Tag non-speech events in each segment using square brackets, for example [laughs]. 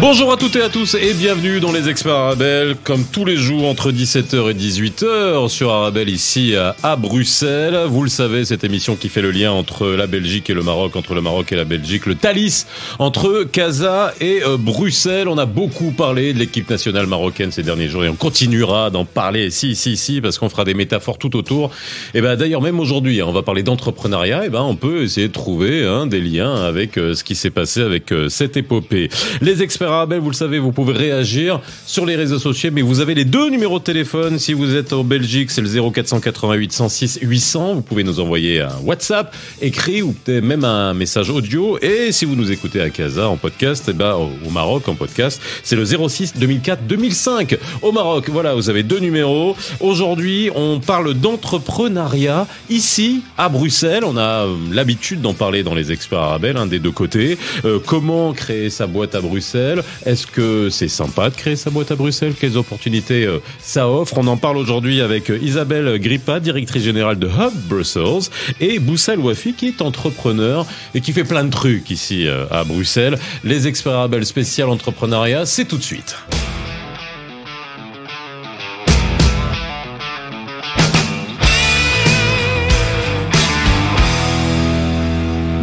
Bonjour à toutes et à tous et bienvenue dans les experts Arabelle, comme tous les jours entre 17h et 18h sur Arabelle ici à, Bruxelles. Vous le savez, cette émission qui fait le lien entre la Belgique et le Maroc, entre le Maroc et la Belgique, le Thalys entre Casa et euh, Bruxelles. On a beaucoup parlé de l'équipe nationale marocaine ces derniers jours et on continuera d'en parler si, si, si, parce qu'on fera des métaphores tout autour. Et ben d'ailleurs, même aujourd'hui, hein, on va parler d'entrepreneuriat, et ben on peut essayer de trouver hein, des liens avec euh, ce qui s'est passé avec euh, cette épopée. Les experts vous le savez, vous pouvez réagir sur les réseaux sociaux, mais vous avez les deux numéros de téléphone. Si vous êtes en Belgique, c'est le 0488 106 800. Vous pouvez nous envoyer un WhatsApp écrit ou peut-être même un message audio. Et si vous nous écoutez à Casa en podcast, eh ben, au Maroc en podcast, c'est le 06 2004 2005. Au Maroc, voilà, vous avez deux numéros. Aujourd'hui, on parle d'entrepreneuriat ici à Bruxelles. On a euh, l'habitude d'en parler dans les experts arabes, hein, des deux côtés. Euh, comment créer sa boîte à Bruxelles? Est-ce que c'est sympa de créer sa boîte à Bruxelles? Quelles opportunités euh, ça offre? On en parle aujourd'hui avec euh, Isabelle Grippa, directrice générale de Hub Brussels, et Boussal Wafi, qui est entrepreneur et qui fait plein de trucs ici euh, à Bruxelles. Les experts spécial entrepreneuriat, c'est tout de suite.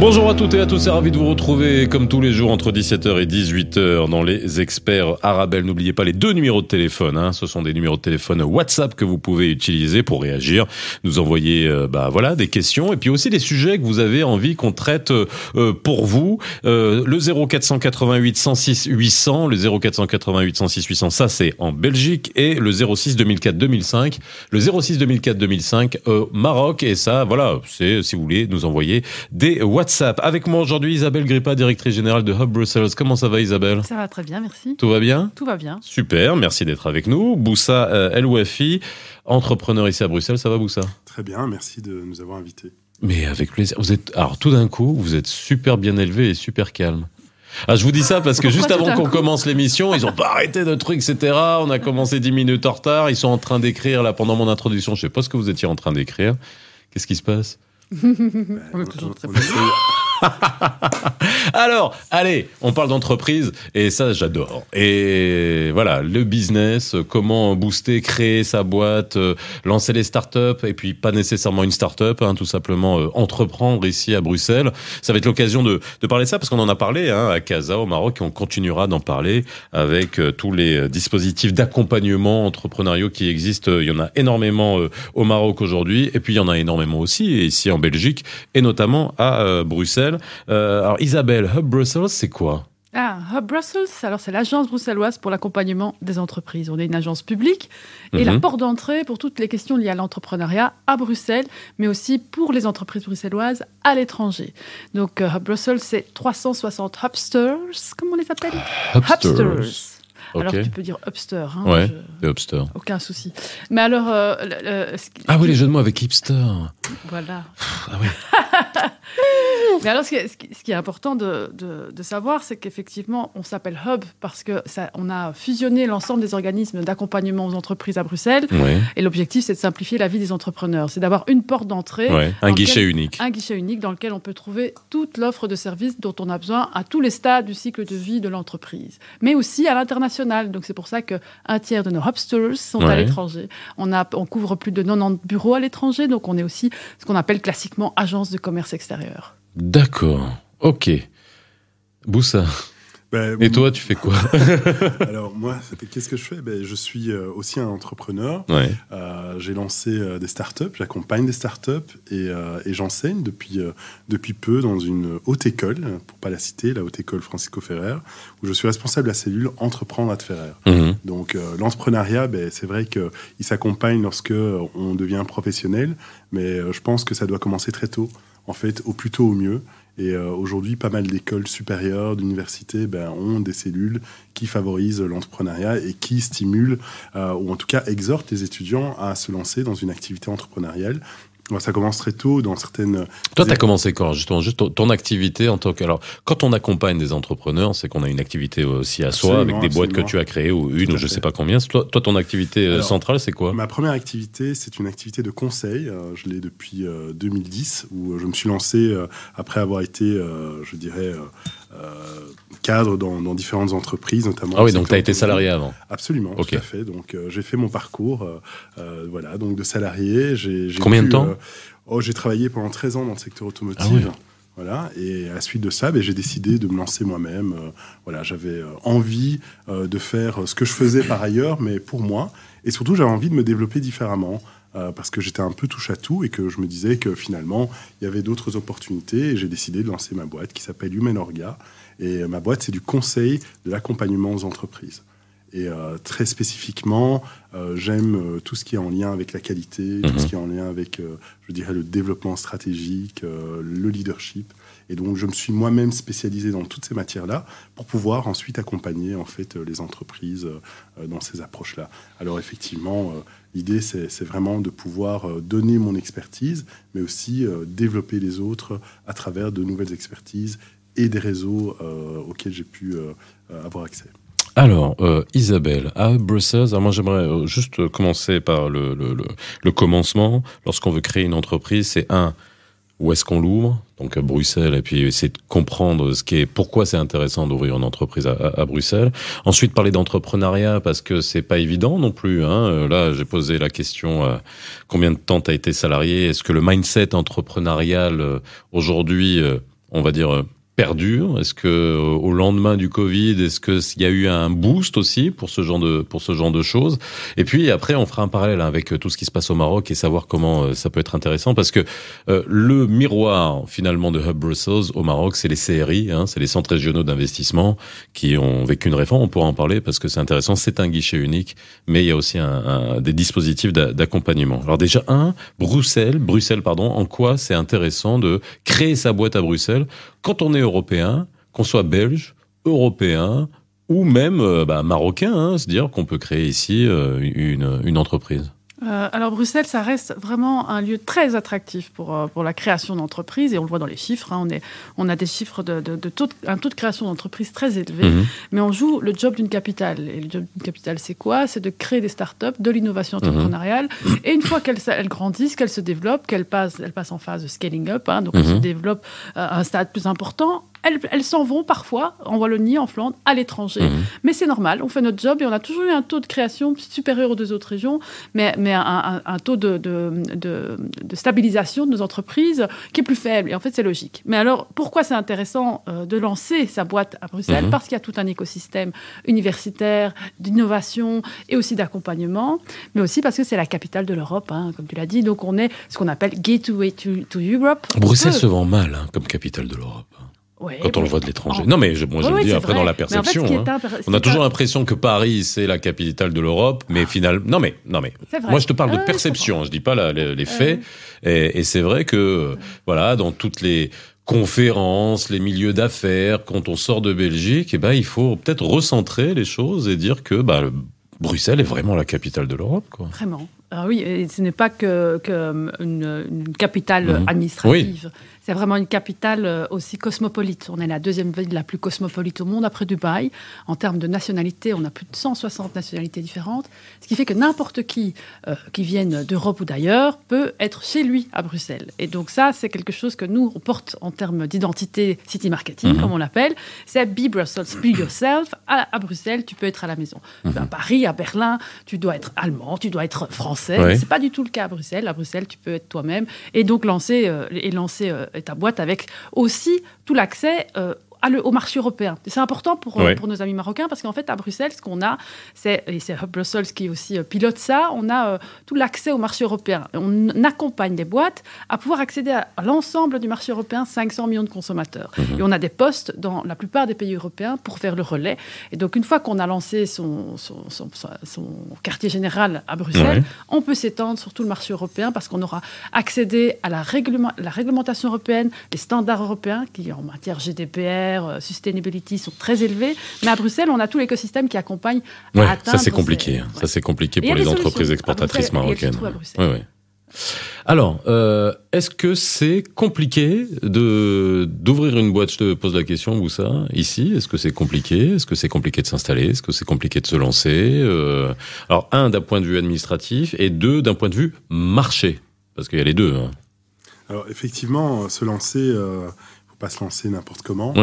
Bonjour à toutes et à tous, c'est ravi de vous retrouver comme tous les jours entre 17h et 18h dans les experts Arabelle. N'oubliez pas les deux numéros de téléphone, hein. ce sont des numéros de téléphone WhatsApp que vous pouvez utiliser pour réagir, nous envoyer euh, bah, voilà, des questions et puis aussi des sujets que vous avez envie qu'on traite euh, pour vous. Euh, le 0488 106 800, le 0488 106 800, ça c'est en Belgique et le 06 2004 2005, le 06 2004 2005 au Maroc et ça voilà, c'est si vous voulez nous envoyer des WhatsApp avec moi aujourd'hui Isabelle Grippa, directrice générale de Hub Brussels. Comment ça va Isabelle? Ça va très bien, merci. Tout va bien? Tout va bien. Super, merci d'être avec nous. Boussa euh, LOFI, entrepreneur ici à Bruxelles. Ça va Boussa? Très bien, merci de nous avoir invités. Mais avec plaisir. Vous êtes, alors tout d'un coup, vous êtes super bien élevé et super calme. Ah, je vous dis ça parce que juste avant qu'on commence l'émission, ils ont pas arrêté de trucs, etc. On a commencé 10 minutes en retard. Ils sont en train d'écrire là pendant mon introduction. Je sais pas ce que vous étiez en train d'écrire. Qu'est-ce qui se passe? [laughs] on est toujours très [laughs] Alors, allez, on parle d'entreprise et ça, j'adore. Et voilà, le business, comment booster, créer sa boîte, euh, lancer les startups et puis pas nécessairement une startup, hein, tout simplement euh, entreprendre ici à Bruxelles. Ça va être l'occasion de, de parler de ça parce qu'on en a parlé hein, à Casa au Maroc et on continuera d'en parler avec euh, tous les dispositifs d'accompagnement entrepreneuriaux qui existent. Il y en a énormément au Maroc aujourd'hui et puis il y en a énormément aussi ici en Belgique et notamment à Bruxelles. Alors Isabelle, Hub Brussels, c'est quoi? Ah, Hub Brussels, alors c'est l'agence bruxelloise pour l'accompagnement des entreprises. On est une agence publique et la mhm. porte d'entrée pour toutes les questions liées à l'entrepreneuriat à Bruxelles, mais aussi pour les entreprises bruxelloises à l'étranger. Donc euh, Hub Brussels, c'est 360 Hubsters, comment on les appelle? Hubsters. Alors tu peux dire Hubster. Hein, ouais, Hubster. Aucun souci. Mais alors. Euh, ah oui, les jeux de mots avec hipster. Voilà. ah oui. [laughs] Mais alors, ce qui est, important de, savoir, c'est qu'effectivement, on s'appelle Hub parce que ça, on a fusionné l'ensemble des organismes d'accompagnement aux entreprises à Bruxelles. Et l'objectif, c'est de simplifier la vie des entrepreneurs. C'est d'avoir une porte d'entrée. Un guichet unique. Un guichet unique dans lequel on peut trouver toute l'offre de services dont on a besoin à tous les stades du cycle de vie de l'entreprise. Mais aussi à l'international. Donc, c'est pour ça qu'un tiers de nos Hubsters sont à l'étranger. On, on couvre plus de 90 bureaux à l'étranger. Donc, on est aussi ce qu'on appelle classiquement agence de commerce extérieur. D'accord. Ok. Boussa. Ben, Et toi, tu fais quoi [laughs] Alors moi, qu'est-ce que je fais? Ben, Je suis euh, aussi un entrepreneur. Euh, j'ai lancé euh, des startups, j'accompagne des startups et, et j'enseigne depuis, depuis peu dans une haute école, pour pas la citer, la haute école Francisco Ferrer, où je suis responsable de la cellule Entreprendre à Ferrer. Mhm. Donc l'entrepreneuriat, ben, c'est vrai qu'il s'accompagne lorsque on devient professionnel, mais je pense que ça doit commencer très tôt en fait, au plus tôt au mieux. Et euh, aujourd'hui, pas mal d'écoles supérieures, d'universités ben, ont des cellules qui favorisent l'entrepreneuriat et qui stimulent, euh, ou en tout cas exhortent les étudiants à se lancer dans une activité entrepreneuriale ça commence très tôt dans certaines. Toi, tu as commencé quand Justement, juste ton, activité en tant que. Alors, quand on accompagne des entrepreneurs, c'est qu'on a une activité aussi à soi, avec des boîtes que tu as créées, ou une, ou je ne sais pas combien. Toi, toi ton activité euh, centrale, c'est quoi? Ma première activité, c'est une activité de conseil. Euh, je l'ai depuis 2010, euh, où je me suis lancé après avoir été, je dirais, cadre dans, différentes entreprises, notamment. Ah oui, donc tu as été salarié avant Absolument, tout à fait. Donc j'ai fait mon parcours, voilà, donc de salarié. Combien de temps Oh, j'ai travaillé pendant 13 ans dans le secteur automotive. Ah voilà, et à la suite de ça, ben, j'ai décidé de me lancer moi-même. Euh, voilà, j'avais euh, envie euh, de faire ce que je faisais par ailleurs, mais pour moi. Et surtout, j'avais envie de me développer différemment. Parce que j'étais un peu touche à tout et que je me disais que finalement, il y avait d'autres opportunités. Et j'ai décidé de lancer ma boîte qui s'appelle Human Orga. Et ma boîte, c'est du conseil de l'accompagnement aux entreprises. Et euh, très spécifiquement, euh, j'aime euh, tout ce qui est en lien avec la qualité, tout ce mhm. qui est en lien avec, je dirais, le développement stratégique, le leadership. Et donc, je me suis moi-même spécialisé dans toutes ces matières-là pour pouvoir ensuite accompagner en fait les entreprises dans ces approches-là. Alors, effectivement, l'idée, c'est vraiment de pouvoir donner mon expertise, mais aussi développer les autres à travers de nouvelles expertises et des réseaux auxquels j'ai pu avoir accès. Alors, euh, Isabelle, à Brussels, moi j'aimerais euh, juste commencer par le, commencement. Lorsqu'on veut créer une entreprise, c'est un, où est-ce qu'on l'ouvre Donc à Bruxelles, et puis essayer de comprendre ce qui est, pourquoi c'est intéressant d'ouvrir une entreprise à, à, Bruxelles. Ensuite, parler d'entrepreneuriat, parce que c'est pas évident non plus. Hein. Euh, là, j'ai posé la question, combien de temps tu as été salarié? Est-ce que le mindset entrepreneurial aujourd'hui, on va dire perdure? Est-ce que euh, au lendemain du Covid, est-ce qu'il y a eu un boost aussi pour ce genre de pour ce genre de choses? Et puis après, on fera un parallèle avec euh, tout ce qui se passe au Maroc et savoir comment euh, ça peut être intéressant parce que le miroir finalement de Hub Brussels au Maroc, c'est les CRI, hein, c'est les centres régionaux d'investissement qui ont vécu une réforme. On pourra en parler parce que c'est intéressant. C'est un guichet unique, mais il y a aussi un, des dispositifs d'accompagnement. Alors déjà un, Bruxelles, Bruxelles pardon, en quoi c'est intéressant de créer sa boîte à Bruxelles quand on est européen, qu'on soit belge, européen ou même euh, bah, marocain, hein, se dire qu'on peut créer ici euh, une, une entreprise euh, alors Bruxelles, ça reste vraiment un lieu très attractif pour, euh, pour la création d'entreprises et on le voit dans les chiffres. Hein, on, est, on a des chiffres de, de, taux un taux de création d'entreprises très élevé, mhm. mais on joue le job d'une capitale. Et le job d'une capitale, c'est quoi? C'est de créer des startups, de l'innovation mhm. entrepreneuriale. Et une fois qu'elles elles grandissent, qu'elles se développent, qu'elles passent, elles passent en phase de scaling up, hein, donc elles se mhm. développent euh, à un stade plus important, elles, s'en vont parfois en Wallonie, en Flandre, à l'étranger. Mhm. Mais c'est normal, on fait notre job et on a toujours eu un taux de création supérieur aux deux autres régions, mais, mais un, taux de, de, stabilisation de nos entreprises qui est plus faible. Et en fait, c'est logique. Mais alors, pourquoi c'est intéressant euh, de lancer sa boîte à Bruxelles? Mhm. Parce qu'il y a tout un écosystème universitaire, d'innovation et aussi d'accompagnement, mais aussi parce que c'est la capitale de l'Europe, hein, comme tu l'as dit. Donc, on est ce qu'on appelle Gateway to, to Europe. Bruxelles se vend mal hein, comme capitale de l'Europe quand on le voit de l'étranger. Non, mais moi, je le dis après dans la perception. Hein. On a toujours l'impression que Paris, c'est la capitale de l'Europe, mais finalement, non, mais, non, mais, moi, je te parle de perception, je dis pas les, faits. Et, c'est vrai que, voilà, dans toutes les conférences, les milieux d'affaires, quand on sort de Belgique, eh ben, il faut peut-être recentrer les choses et dire que, bah, Bruxelles est vraiment la capitale de l'Europe, quoi. Vraiment. Ah oui, et ce n'est pas que, que une, capitale mhm. administrative. C'est vraiment une capitale euh, aussi cosmopolite. On est la deuxième ville la plus cosmopolite au monde après Dubaï. En termes de nationalité, on a plus de 160 nationalités différentes. Ce qui fait que n'importe qui euh, qui vienne d'Europe ou d'ailleurs peut être chez lui à Bruxelles. Et donc ça, c'est quelque chose que nous, on porte en termes d'identité city marketing, mhm. comme on l'appelle. C'est Be Brussels, Be Yourself. À, Bruxelles, tu peux être à la maison. Mhm. À Paris, à Berlin, tu dois être allemand, tu dois être français. Ce C'est pas du tout le cas à Bruxelles. À Bruxelles, tu peux être toi-même. Et donc lancer, euh, et lancer ta boîte avec aussi tout l'accès au marché européen. C'est important pour, euh, pour nos amis marocains parce qu'en fait, à Bruxelles, ce qu'on a, c'est, et c'est Hub Brussels qui aussi euh, pilote ça, on a euh, tout l'accès au marché européen. On accompagne les boîtes à pouvoir accéder à, l'ensemble du marché européen, 500 millions de consommateurs. Mhm. Et on a des postes dans la plupart des pays européens pour faire le relais. Et donc, une fois qu'on a lancé son, son, son, quartier général à Bruxelles, on peut s'étendre sur tout le marché européen parce qu'on aura accédé à la, réglement, la réglementation européenne, les standards européens qui, en matière GDPR, euh, sustainability sont très élevés. Mais à Bruxelles, on a tout l'écosystème qui accompagne à atteindre. Ça, c'est compliqué. Ça, c'est compliqué pour les entreprises exportatrices marocaines. Alors, euh, est-ce que c'est compliqué de d'ouvrir une boîte? Je te pose la question, où ça Ici, est-ce que c'est compliqué? Est-ce que c'est compliqué de s'installer? Est-ce que c'est compliqué de se lancer? Euh, Alors, un, d'un point de vue administratif, et deux, d'un point de vue marché, parce qu'il y a les deux. Hein. Alors, effectivement, se lancer, pas se lancer n'importe comment.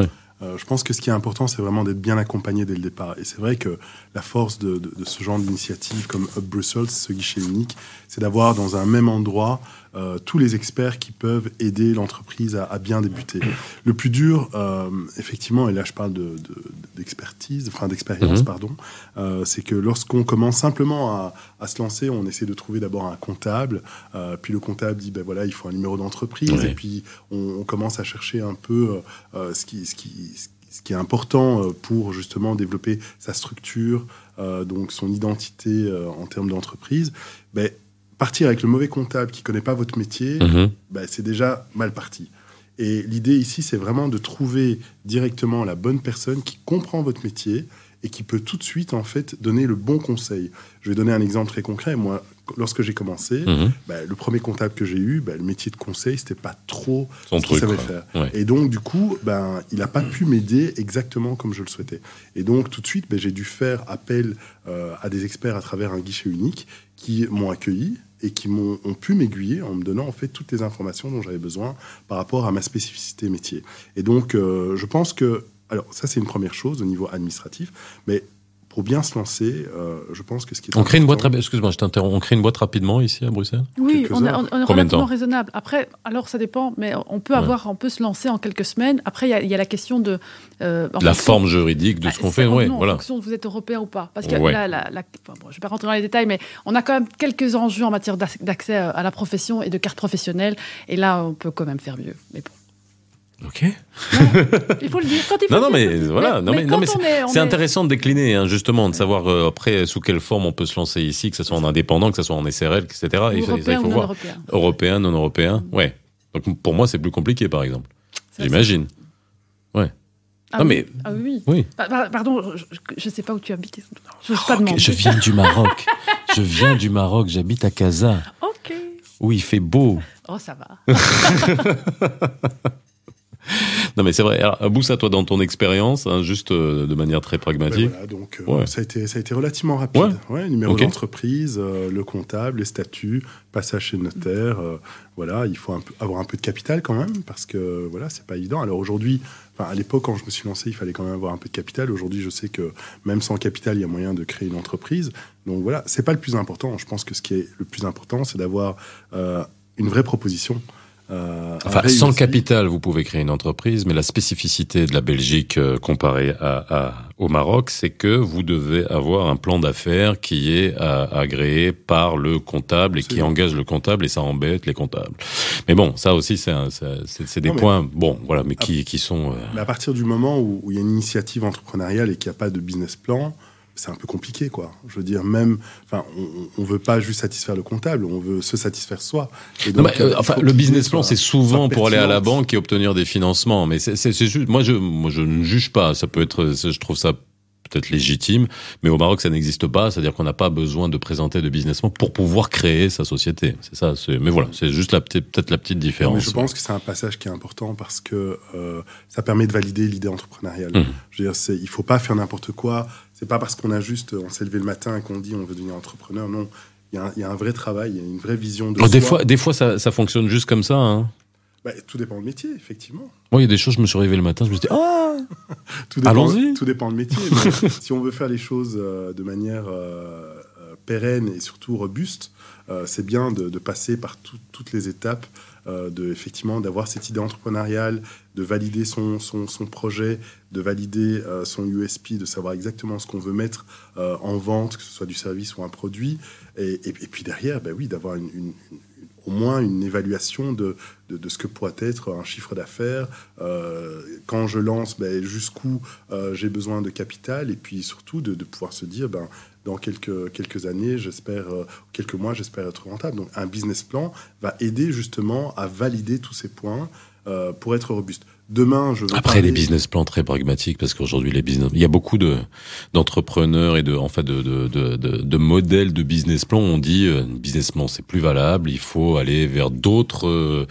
Euh, je pense que ce qui est important, c'est vraiment d'être bien accompagné dès le départ. Et c'est vrai que la force de, ce genre d'initiative comme Hub Brussels, ce guichet unique, c'est d'avoir dans un même endroit euh, tous les experts qui peuvent aider l'entreprise à, bien débuter. Le plus dur, euh, effectivement, et là je parle d'expertise, de, enfin d'expérience, mhm. pardon, c'est que lorsqu'on commence simplement à, à, se lancer, on essaie de trouver d'abord un comptable, puis le comptable dit ben voilà, il faut un numéro d'entreprise, et puis on, on, commence à chercher un peu ce qui, ce qui ce qui est important euh, pour justement développer sa structure, euh, donc son identité euh, en termes d'entreprise, ben, partir avec le mauvais comptable qui connaît pas votre métier, mhm. ben, c'est déjà mal parti. Et l'idée ici, c'est vraiment de trouver directement la bonne personne qui comprend votre métier et qui peut tout de suite en fait donner le bon conseil. Je vais donner un exemple très concret. Moi, lorsque j'ai commencé, mhm. bah, le premier comptable que j'ai eu, bah, le métier de conseil, c'était pas trop Son ce qu'il savait faire. Et donc, du coup, ben, il n'a pas pu m'aider exactement comme je le souhaitais. Et donc, tout de suite, j'ai dû faire appel euh, à des experts à travers un guichet unique qui m'ont accueilli et qui m'ont ont pu m'aiguiller en me donnant en fait toutes les informations dont j'avais besoin par rapport à ma spécificité métier. Et donc, euh, je pense que alors ça c'est une première chose au niveau administratif, mais pour bien se lancer, euh, je pense que ce qui est on crée une boîte, excuse-moi, je t'interromps. On crée une boîte rapidement ici à Bruxelles? Oui, on, est relativement raisonnable. Après, alors ça dépend, mais on peut avoir, on peut se lancer en quelques semaines. Après, il y, a la question de euh, la forme juridique de bah, ce qu'on fait. Ouais, voilà. En fonction de vous êtes européen ou pas, parce que là, la, je vais pas rentrer dans les détails, mais on a quand même quelques enjeux en matière d'accès à la profession et de carte professionnelle. Et là, on peut quand même faire mieux. Mais bon. Ok. il faut le dire. Quand il faut non, non, mais voilà. non, mais, non, mais c'est intéressant de décliner, hein, justement, de savoir euh, après sous quelle forme on peut se lancer ici, que ce soit en indépendant, que ce soit en SRL, etc. Et européen, il faut voir. Européen. européen, non européen. Ouais. Donc pour moi, c'est plus compliqué, par exemple. J'imagine. Ouais. Ah, non, mais... ah oui. oui. Pardon, je ne sais pas où tu habites. Je, pas demander. je viens du Maroc. je viens du Maroc. J'habite à Casa. Ok. Où il fait beau. Oh, ça va. [laughs] [laughs] non, mais c'est vrai. Alors, Boussa, toi, dans ton expérience, hein, juste euh, de manière très pragmatique. voilà, donc, euh, ça, a été, ça a été relativement rapide. Ouais. numéro d'entreprise, euh, le comptable, les statuts, passage chez le notaire. voilà, il faut avoir un peu de capital quand même, parce que voilà, c'est pas évident. Alors aujourd'hui, à l'époque, quand je me suis lancé, il fallait quand même avoir un peu de capital. Aujourd'hui, je sais que même sans capital, il y a moyen de créer une entreprise. Donc voilà, c'est pas le plus important. Je pense que ce qui est le plus important, c'est d'avoir une vraie proposition. Euh, enfin, sans capital, vous pouvez créer une entreprise, mais la spécificité de la Belgique euh, comparée à, au Maroc, c'est que vous devez avoir un plan d'affaires qui est agréé par le comptable et qui engage le comptable et ça embête les comptables. Mais bon, ça aussi, c'est des points, bon, voilà, mais qui, qui sont. Euh, mais à partir du moment où, où il y a une initiative entrepreneuriale et qu'il n'y a pas de business plan, c'est un peu compliqué, quoi. Je veux dire, même, enfin, on, ne veut pas juste satisfaire le comptable, on veut se satisfaire soi. Euh, enfin, le business plan, c'est souvent pour aller à la banque et obtenir des financements, mais c'est juste, moi, je, moi, je ne juge pas. Ça peut être, je trouve ça peut-être légitime, mais au Maroc ça n'existe pas, c'est-à-dire qu'on n'a pas besoin de présenter de business plan pour pouvoir créer sa société. C'est ça. Mais voilà, c'est juste peut-être la petite différence. je pense que c'est un passage qui est important parce que euh, ça permet de valider l'idée entrepreneuriale. Mmh. Je veux dire, il faut pas faire n'importe quoi. C'est pas parce qu'on a juste, on s'est levé le matin et qu'on dit on veut devenir entrepreneur. Non, il y, a un vrai travail, il y a une vraie vision de. Oh, des fois, des fois, ça, ça fonctionne juste comme ça. Hein. Bah, tout dépend du métier, effectivement. Moi, il y a des choses, je me suis réveillé le matin, je me suis dit, ah [laughs] Allons-y Tout dépend du métier. [laughs] si on veut faire les choses euh, de manière euh, euh, pérenne et surtout robuste, c'est bien de, passer par toutes les étapes, de, effectivement, d'avoir cette idée entrepreneuriale, de valider son, son, projet, de valider son USP, de savoir exactement ce qu'on veut mettre en vente, que ce soit du service ou un produit. Et, et, puis derrière, ben oui, d'avoir une au moins une évaluation de, ce que pourrait être un chiffre d'affaires. Euh, quand je lance, ben, jusqu'où euh, j'ai besoin de capital, et puis surtout de, pouvoir se dire, ben, dans quelques, quelques années, j'espère, euh, quelques mois, j'espère être rentable. Donc un business plan va aider justement à valider tous ces points pour être robuste. Demain, je veux Après, les business plans très pragmatiques, parce qu'aujourd'hui, les business, il y a beaucoup de d'entrepreneurs et de, en fait, de, de, de, de, modèles de business plan. On dit, euh, business plan, c'est plus valable. Il faut aller vers d'autres euh,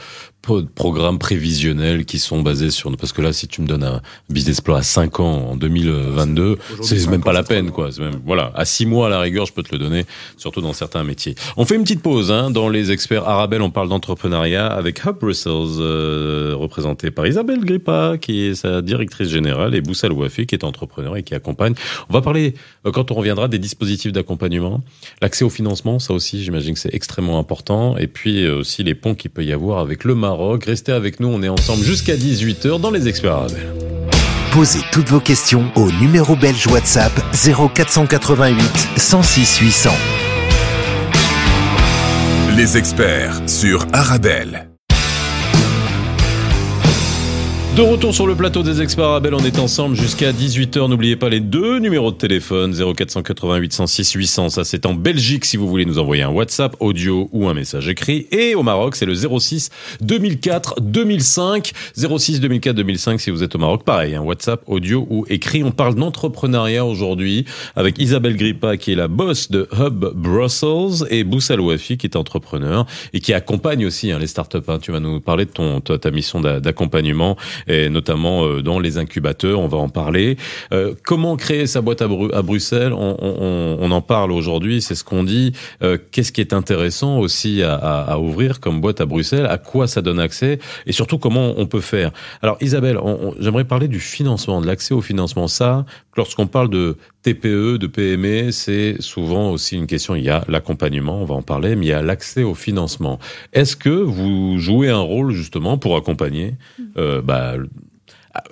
programmes prévisionnels qui sont basés sur parce que là si tu me donnes un business plan à 5 ans en 2022 c'est même pas la peine quoi. même voilà. À 6 mois à la rigueur je peux te le donner surtout dans certains métiers. On fait une petite pause hein, dans les experts Arabelle on parle d'entrepreneuriat avec Hub Brussels euh, représenté par Isabelle Grippa qui est sa directrice générale et Boussal Wafi qui est entrepreneur et qui accompagne. On va parler euh, quand on reviendra des dispositifs d'accompagnement. L'accès au financement ça aussi j'imagine que c'est extrêmement important. Et puis euh, aussi les ponts qu'il peut y avoir avec le Maroc Restez avec nous, on est ensemble jusqu'à 18h dans les experts Arabelle. Posez toutes vos questions au numéro belge WhatsApp 0488 106 800. Les experts sur Arabelle. De retour sur le plateau des experts Arabelle, on est ensemble jusqu'à 18h. N'oubliez pas les deux numéros de téléphone 0488 106 800. Ça, c'est en Belgique si vous voulez nous envoyer un WhatsApp audio ou un message écrit. Et au Maroc, c'est le 06 2004 2005. 06 2004 2005 si vous êtes au Maroc. Pareil, un WhatsApp audio ou écrit. On parle d'entrepreneuriat aujourd'hui avec Isabelle Grippa qui est la boss de Hub Brussels et Boussal Ouafi qui est entrepreneur et qui accompagne aussi hein, les startups. Hein. Tu vas nous parler de ton, ta mission d'accompagnement et notamment euh, dans les incubateurs, on va en parler. Euh, comment créer sa boîte à, Bruxelles? On, en parle aujourd'hui, c'est ce qu'on dit. Euh, qu'est-ce qui est intéressant aussi à, ouvrir comme boîte à Bruxelles? À quoi ça donne accès? Et surtout, comment on peut faire? Alors Isabelle, j'aimerais parler du financement, de l'accès au financement. Ça, lorsqu'on parle de TPE, de PME, c'est souvent aussi une question. Il y a l'accompagnement, on va en parler, mais il y a l'accès au financement. Est-ce que vous jouez un rôle justement pour accompagner euh, bah,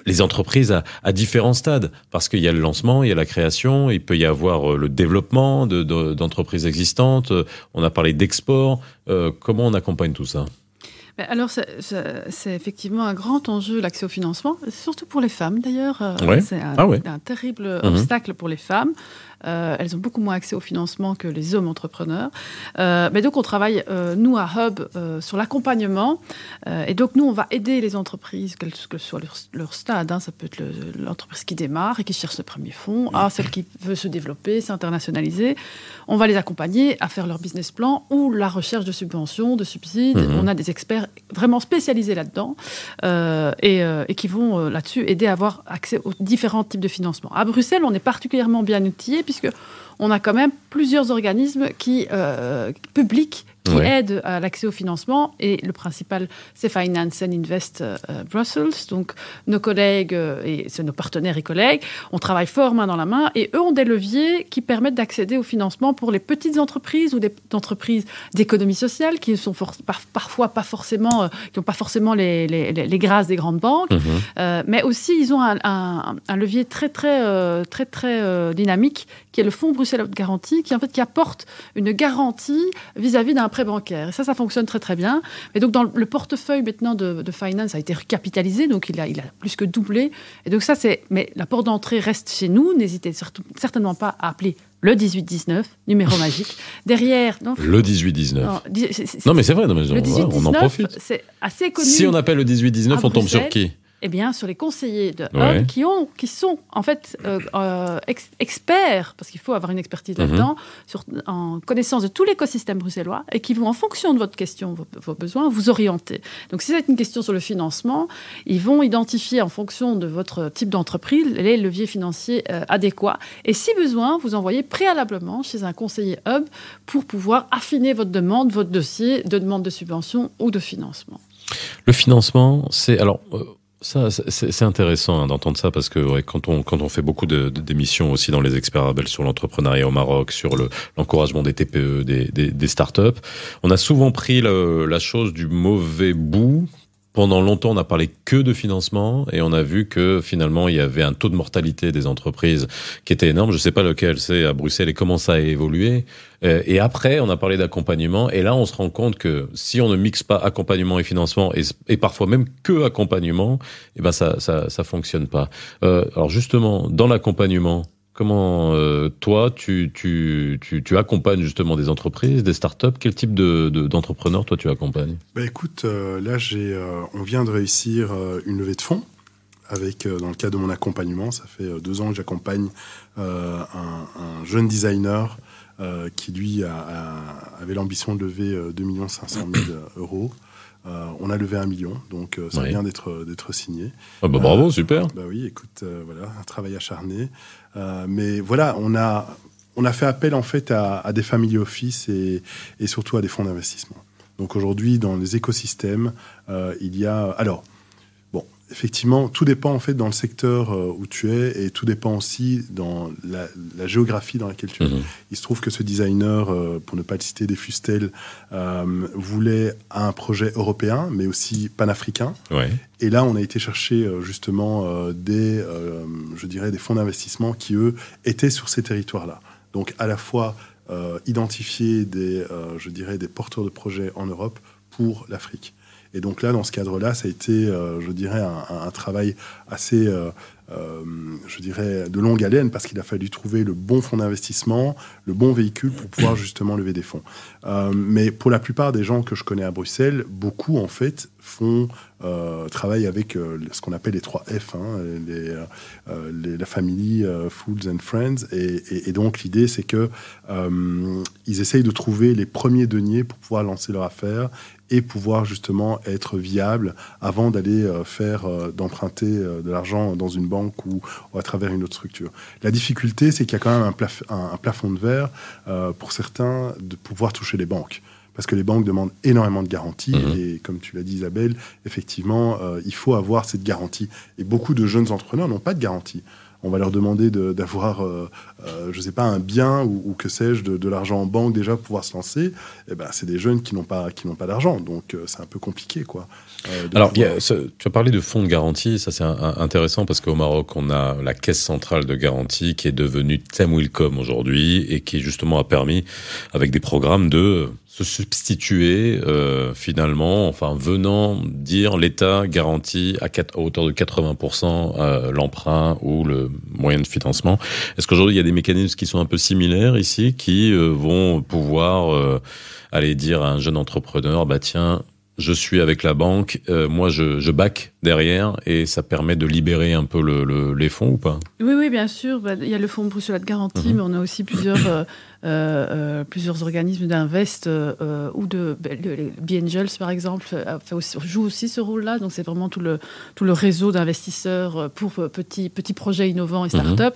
les entreprises à, différents stades, parce qu'il y a le lancement, il y a la création, il peut y avoir euh, le développement d'entreprises existantes, on a parlé d'export, euh, comment on accompagne tout ça? Alors, c'est effectivement un grand enjeu, l'accès au financement, surtout pour les femmes d'ailleurs. C'est un, ah un, terrible mhm. obstacle pour les femmes. Euh, elles ont beaucoup moins accès au financement que les hommes entrepreneurs. Euh, mais donc, on travaille, euh, nous, à Hub, sur l'accompagnement. et donc, nous, on va aider les entreprises, quel que soit leur, stade. Hein. ça peut être l'entreprise qui démarre et qui cherche le premier fonds, à celle qui veut se développer, s'internationaliser. On va les accompagner à faire leur business plan ou la recherche de subventions, de subsides. Mhm. On a des experts vraiment spécialisés là-dedans et, et, qui vont là-dessus aider à avoir accès aux différents types de financement. À Bruxelles, on est particulièrement bien outillé puisque on a quand même plusieurs organismes qui, euh, publics qui aide à l'accès au financement. Et le principal, c'est Finance and Invest euh, Brussels. Donc, nos collègues, euh, et c'est nos partenaires et collègues, on travaille fort main dans la main. Et eux ont des leviers qui permettent d'accéder au financement pour les petites entreprises ou des entreprises d'économie sociale qui sont parfois pas forcément, euh, qui n'ont pas forcément les, les, les, grâces des grandes banques. Mhm. mais aussi, ils ont un, un, levier très, très, très, très, dynamique qui est le Fonds Bruxelles Haute Garantie, qui en fait qui apporte une garantie vis-à-vis d'un prêt bancaire. Et ça, ça fonctionne très très bien. Et donc dans le portefeuille maintenant de, Finance a été recapitalisé, donc il a, il a plus que doublé. Et donc ça, c'est. Mais la porte d'entrée reste chez nous. N'hésitez certainement pas à appeler le 1819, numéro magique. Derrière. Non, le 1819. Non, non mais c'est vrai, non, mais on, en profite. C'est assez connu. Si on appelle le 1819, on tombe sur qui? Eh bien, sur les conseillers de Hub qui, ont, qui sont en fait euh, euh, experts, parce qu'il faut avoir une expertise mhm. là-dedans, en connaissance de tout l'écosystème bruxellois et qui vont, en fonction de votre question, vos, besoins, vous orienter. Donc, si c'est une question sur le financement, ils vont identifier en fonction de votre type d'entreprise les leviers financiers euh, adéquats. Et si besoin, vous envoyez préalablement chez un conseiller Hub pour pouvoir affiner votre demande, votre dossier de demande de subvention ou de financement. Le financement, c'est alors ça, c'est intéressant hein, d'entendre ça parce que ouais, quand on quand on fait beaucoup d'émissions aussi dans les experts Abel sur l'entrepreneuriat au Maroc, sur l'encouragement des TPE, des, des, des, startups, on a souvent pris la chose du mauvais bout pendant longtemps, on n'a parlé que de financement et on a vu que finalement, il y avait un taux de mortalité des entreprises qui était énorme. Je ne sais pas lequel c'est à Bruxelles et comment ça a évolué. Euh, et après, on a parlé d'accompagnement et là, on se rend compte que si on ne mixe pas accompagnement et financement et, parfois même que accompagnement, eh ben ça, ça, ça fonctionne pas. Euh, alors justement, dans l'accompagnement, Comment euh, toi, tu, tu, tu, tu, accompagnes justement des entreprises, des startups? Quel type de, d'entrepreneurs toi tu accompagnes? Bah écoute, euh, là j'ai, euh, on vient de réussir une levée de fonds. avec, dans le cadre de mon accompagnement, ça fait deux ans que j'accompagne un, jeune designer qui, lui, avait l'ambition de lever 2 500 000 euros. on a levé un million, donc ça vient d'être d'être signé. Ah bah bravo, super. Bah oui, écoute, voilà, un travail acharné. Mais voilà, on a on a fait appel en fait à, des family office et, surtout à des fonds d'investissement. Donc aujourd'hui, dans les écosystèmes, euh, il y a. Alors, effectivement, tout dépend en fait dans le secteur euh, où tu es et tout dépend aussi dans la, géographie dans laquelle tu es. Mhm. Il se trouve que ce designer, euh, pour ne pas le citer, des Fustel, voulait un projet européen, mais aussi panafricain. Et là, on a été chercher justement des, je dirais, des fonds d'investissement qui eux étaient sur ces territoires-là. Donc à la fois euh, identifier des, euh, je dirais, des porteurs de projets en Europe pour l'Afrique. Et donc là, dans ce cadre-là, ça a été, euh, je dirais, un, travail assez, je dirais, de longue haleine parce qu'il a fallu trouver le bon fonds d'investissement, le bon véhicule pour pouvoir justement lever des fonds. mais pour la plupart des gens que je connais à Bruxelles, beaucoup en fait font euh, travaillent avec euh, ce qu'on appelle les trois F, hein, euh, la family, foods and friends. Et, donc l'idée, c'est que ils essayent de trouver les premiers deniers pour pouvoir lancer leur affaire et pouvoir justement être viable avant d'aller faire d'emprunter de l'argent dans une banque ou, à travers une autre structure. La difficulté, c'est qu'il y a quand même un plafond de verre pour certains de pouvoir toucher les banques parce que les banques demandent énormément de garanties. Mhm. Et comme tu l'as dit, Isabelle, effectivement, euh, il faut avoir cette garantie. Et beaucoup de jeunes entrepreneurs n'ont pas de garantie on va leur demander d'avoir, euh, euh, je ne sais pas, un bien ou, que sais-je, de, l'argent en banque déjà pour pouvoir se lancer. Eh ben, c'est des jeunes qui n'ont pas, qui n'ont pas d'argent, donc c'est un peu compliqué, quoi. Alors, tu as parlé de fonds de garantie, ça c'est intéressant parce qu'au Maroc, on a la caisse centrale de garantie qui est devenue Temwilcom aujourd'hui et qui justement a permis, avec des programmes de se substituer euh, finalement, enfin venant dire l'État garantit à, hauteur de 80% euh, l'emprunt ou le moyen de financement. Est-ce qu'aujourd'hui il y a des mécanismes qui sont un peu similaires ici, qui euh, vont pouvoir euh, aller dire à un jeune entrepreneur, bah tiens, je suis avec la banque, euh, moi je, je back derrière et ça permet de libérer un peu le, les fonds ou pas? Oui, oui, bien sûr. Bah, il y a le fonds Bruxelles de garantie, mhm. mais on a aussi plusieurs, euh, euh, plusieurs organismes d'invest ou de bah, B-Angels par exemple joue aussi ce rôle-là. Donc c'est vraiment tout le, tout le réseau d'investisseurs pour petits, petits projets innovants et mhm. start-up.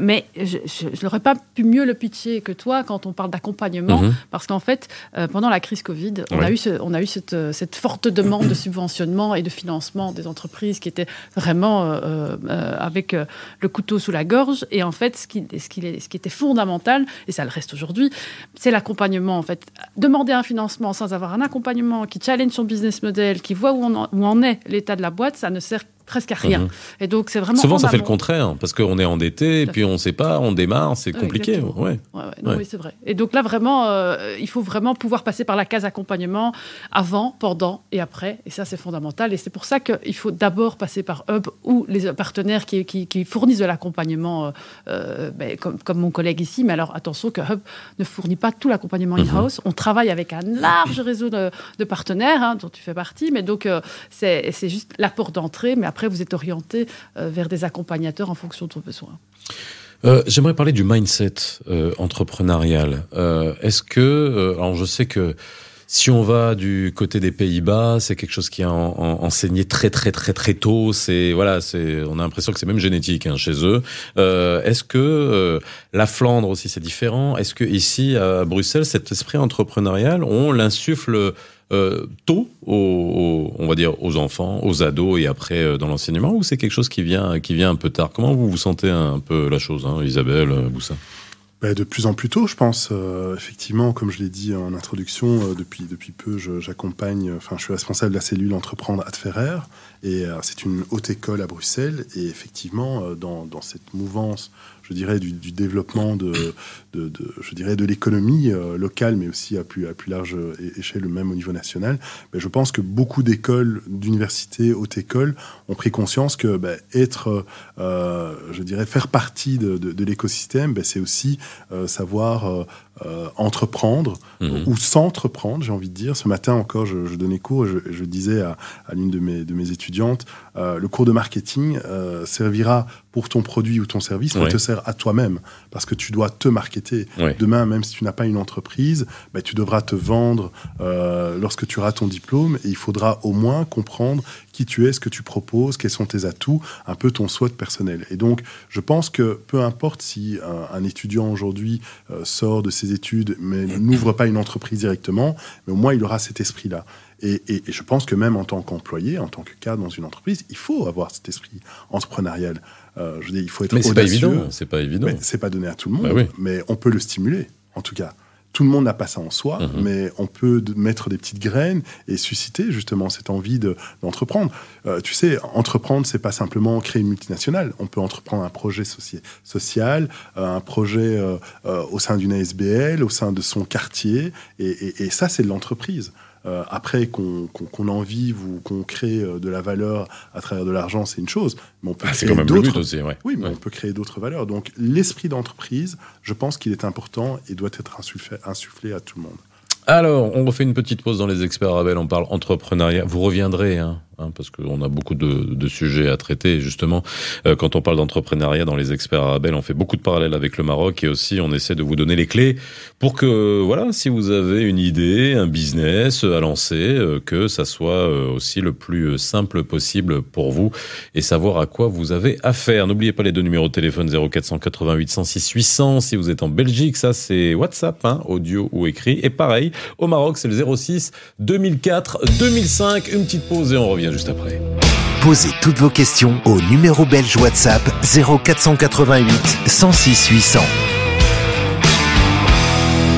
mais je n'aurais pas pu mieux le pitcher que toi quand on parle d'accompagnement, mhm. parce qu'en fait, pendant la crise Covid, on, a, eu ce, on a eu cette cette forte demande de subventionnement et de financement des entreprises qui était vraiment euh, euh, avec euh, le couteau sous la gorge. Et en fait, ce qui, ce qui, ce qui était fondamental, et ça le reste aujourd'hui, c'est l'accompagnement. En fait, demander un financement sans avoir un accompagnement qui challenge son business model, qui voit où, on où en est l'état de la boîte, ça ne sert presque à rien. Mhm. Et donc c'est vraiment souvent ça fait le contraire parce qu'on est endetté et puis on ne sait pas, on démarre, c'est compliqué. Ouais. Oui, c'est vrai. Et donc là vraiment, euh, il faut vraiment pouvoir passer par la case accompagnement avant, pendant et après. Et ça c'est fondamental. Et c'est pour ça qu'il faut d'abord passer par Hub ou les partenaires qui, qui, fournissent de l'accompagnement, euh, euh, ben, comme, comme, mon collègue ici. Mais alors attention que Hub ne fournit pas tout l'accompagnement mhm. in-house. On travaille avec un large réseau de, partenaires hein, dont tu fais partie. Mais donc c'est juste l'apport d'entrée. Mais après, vous êtes orienté euh, vers des accompagnateurs en fonction de vos besoins. Euh, j'aimerais parler du mindset euh, entrepreneurial. Est-ce que, alors je sais que si on va du côté des Pays-Bas, c'est quelque chose qui est enseigné très très très très tôt. C'est voilà, c'est on a l'impression que c'est même génétique hein, chez eux. Est-ce que la Flandre aussi c'est différent? Est-ce que ici à Bruxelles, cet esprit entrepreneurial, on l'insuffle euh, tôt, aux, on va dire aux enfants, aux ados et après euh, dans l'enseignement, ou c'est quelque chose qui vient, qui vient un peu tard? Comment vous vous sentez un peu la chose, hein, Isabelle, Boussa? Ben, de plus en plus tôt, je pense. Euh, effectivement, comme je l'ai dit en introduction, depuis, depuis peu, j'accompagne, enfin, je suis responsable de la cellule Entreprendre à Ferrer, et c'est une haute école à Bruxelles. Et effectivement, dans, dans cette mouvance je dirais, du, développement de, de, je dirais, de l'économie euh, locale, mais aussi à plus, à plus large échelle, même au niveau national, ben, je pense que beaucoup d'écoles, d'universités, hautes écoles ont pris conscience que ben, être, euh, je dirais, faire partie de, l'écosystème, ben, c'est aussi euh, savoir entreprendre mhm. ou s'entreprendre, j'ai envie de dire. Ce matin encore, je, donnais cours et je, disais à, l'une de mes, de mes étudiantes, le cours de marketing servira pour ton produit ou ton service, mais te sert à toi-même parce que tu dois te marketer. Demain, même si tu n'as pas une entreprise, bah, tu devras te vendre euh, lorsque tu auras ton diplôme et il faudra au moins comprendre qui tu es, ce que tu proposes, quels sont tes atouts, un peu ton souhait personnel. Et donc, je pense que peu importe si un, étudiant aujourd'hui euh, sort de ses études mais n'ouvre pas une entreprise directement, mais au moins il aura cet esprit-là. Et, je pense que même en tant qu'employé, en tant que cadre dans une entreprise, il faut avoir cet esprit entrepreneurial. Euh, je dis, il faut être mais c'est pas évident. C'est pas évident. C'est pas donné à tout le monde, bah mais on peut le stimuler, en tout cas. Tout le monde n'a pas ça en soi, mhm. mais on peut mettre des petites graines et susciter justement cette envie d'entreprendre. Euh, tu sais, entreprendre, c'est pas simplement créer une multinationale. On peut entreprendre un projet social, euh, un projet au sein d'une ASBL, au sein de son quartier, et, et ça, c'est de l'entreprise. Euh, après, qu'on en vive ou qu'on crée euh, de la valeur à travers de l'argent, c'est une chose. Mais on peut ah, créer d'autres. Oui, mais on peut créer d'autres valeurs. Donc, l'esprit d'entreprise, je pense qu'il est important et doit être insufflé, à tout le monde. Alors, on refait une petite pause dans les experts Rabel, on parle entrepreneuriat. Vous reviendrez, hein, Hein, parce qu'on a beaucoup de, de, sujets à traiter. Justement, euh, quand on parle d'entrepreneuriat dans les experts arabes, on fait beaucoup de parallèles avec le Maroc et aussi on essaie de vous donner les clés pour que, voilà, si vous avez une idée, un business à lancer, euh, que ça soit euh, aussi le plus simple possible pour vous et savoir à quoi vous avez affaire. N'oubliez pas les deux numéros de téléphone 0488 106 800 si vous êtes en Belgique, ça c'est WhatsApp, hein, audio ou écrit. Et pareil, au Maroc c'est le 06 2004 2005. Une petite pause et on revient juste après. Posez toutes vos questions au numéro belge WhatsApp 0488 106 800.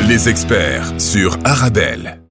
Les experts sur Arabelle.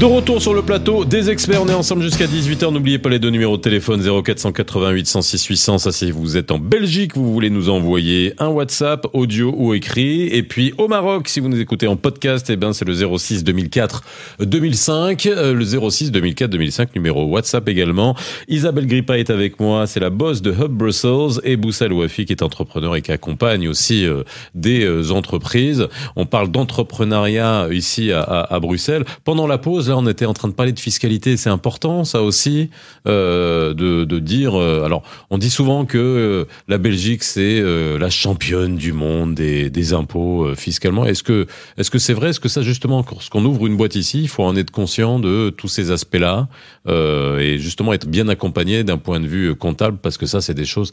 De retour sur le plateau des experts, on est ensemble jusqu'à 18h. N'oubliez pas les deux numéros de téléphone 0488 106 800. Ça, si vous êtes en Belgique, vous voulez nous envoyer un WhatsApp, audio ou écrit. Et puis au Maroc, si vous nous écoutez en podcast, eh ben c'est le 06 2004 2005, le 06 2004 2005 numéro WhatsApp également. Isabelle Grippa est avec moi, c'est la boss de Hub Brussels et Boussal Ouafi qui est entrepreneur et qui accompagne aussi euh, des euh, entreprises. On parle d'entrepreneuriat ici à Bruxelles. Pendant la pause on était en train de parler de fiscalité. C'est important, ça aussi, euh, de, dire. Euh, alors, on dit souvent que euh, la Belgique c'est la championne du monde des, impôts fiscalement. Est-ce que est-ce que c'est vrai? Est-ce que ça justement, lorsqu'on ouvre une boîte ici, il faut en être conscient de tous ces aspects-là et justement être bien accompagné d'un point de vue comptable, parce que ça, c'est des choses